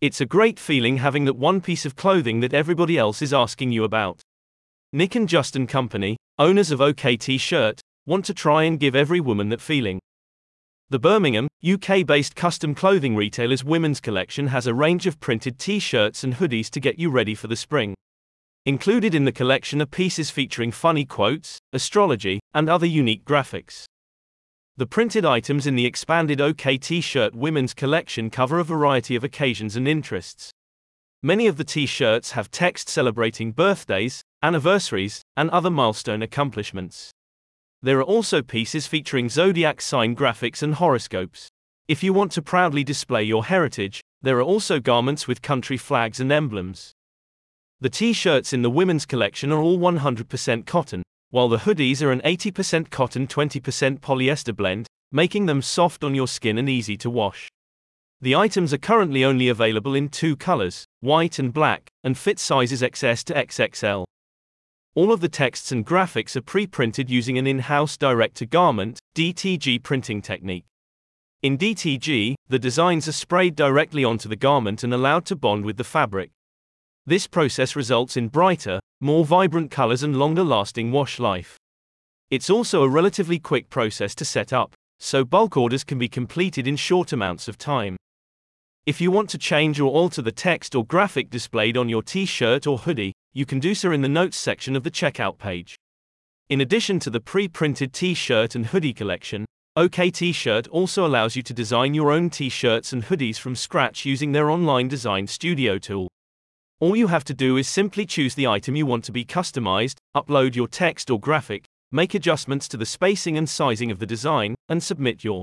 It's a great feeling having that one piece of clothing that everybody else is asking you about. Nick and Justin Company, owners of OK T-shirt, want to try and give every woman that feeling. The Birmingham, UK-based custom clothing retailer's women's collection has a range of printed t-shirts and hoodies to get you ready for the spring. Included in the collection are pieces featuring funny quotes, astrology, and other unique graphics. The printed items in the expanded OK T-shirt women's collection cover a variety of occasions and interests. Many of the T-shirts have text celebrating birthdays, anniversaries, and other milestone accomplishments. There are also pieces featuring zodiac sign graphics and horoscopes. If you want to proudly display your heritage, there are also garments with country flags and emblems. The T-shirts in the women's collection are all 100% cotton, while the hoodies are an 80% cotton 20% polyester blend, making them soft on your skin and easy to wash. The items are currently only available in two colors, white and black, and fit sizes XS to XXL. All of the texts and graphics are pre-printed using an in-house direct-to-garment (DTG) printing technique. In DTG, the designs are sprayed directly onto the garment and allowed to bond with the fabric. This process results in brighter, more vibrant colors and longer lasting wash life. It's also a relatively quick process to set up, so bulk orders can be completed in short amounts of time. If you want to change or alter the text or graphic displayed on your t shirt or hoodie, you can do so in the notes section of the checkout page. In addition to the pre printed t shirt and hoodie collection, OK T shirt also allows you to design your own t shirts and hoodies from scratch using their online design studio tool. All you have to do is simply choose the item you want to be customized, upload your text or graphic, make adjustments to the spacing and sizing of the design, and submit your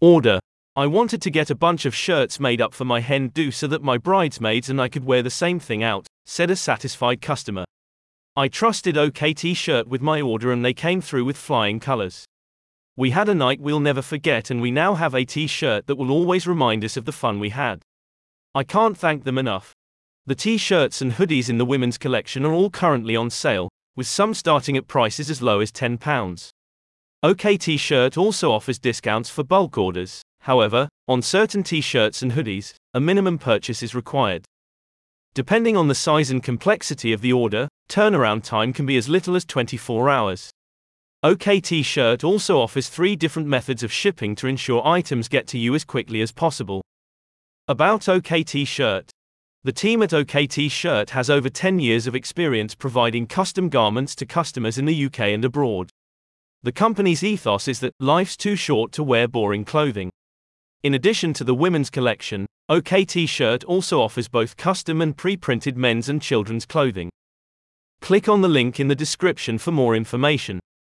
order. I wanted to get a bunch of shirts made up for my hen do so that my bridesmaids and I could wear the same thing out, said a satisfied customer. I trusted OK T-shirt with my order and they came through with flying colors. We had a night we'll never forget and we now have a t-shirt that will always remind us of the fun we had. I can't thank them enough. The t-shirts and hoodies in the women's collection are all currently on sale, with some starting at prices as low as £10. OK T-shirt also offers discounts for bulk orders. However, on certain t-shirts and hoodies, a minimum purchase is required. Depending on the size and complexity of the order, turnaround time can be as little as 24 hours. OK T-shirt also offers three different methods of shipping to ensure items get to you as quickly as possible. About OK T-shirt the team at OK T-shirt has over 10 years of experience providing custom garments to customers in the UK and abroad. The company's ethos is that life's too short to wear boring clothing. In addition to the women's collection, OK T-shirt also offers both custom and pre-printed men's and children's clothing. Click on the link in the description for more information.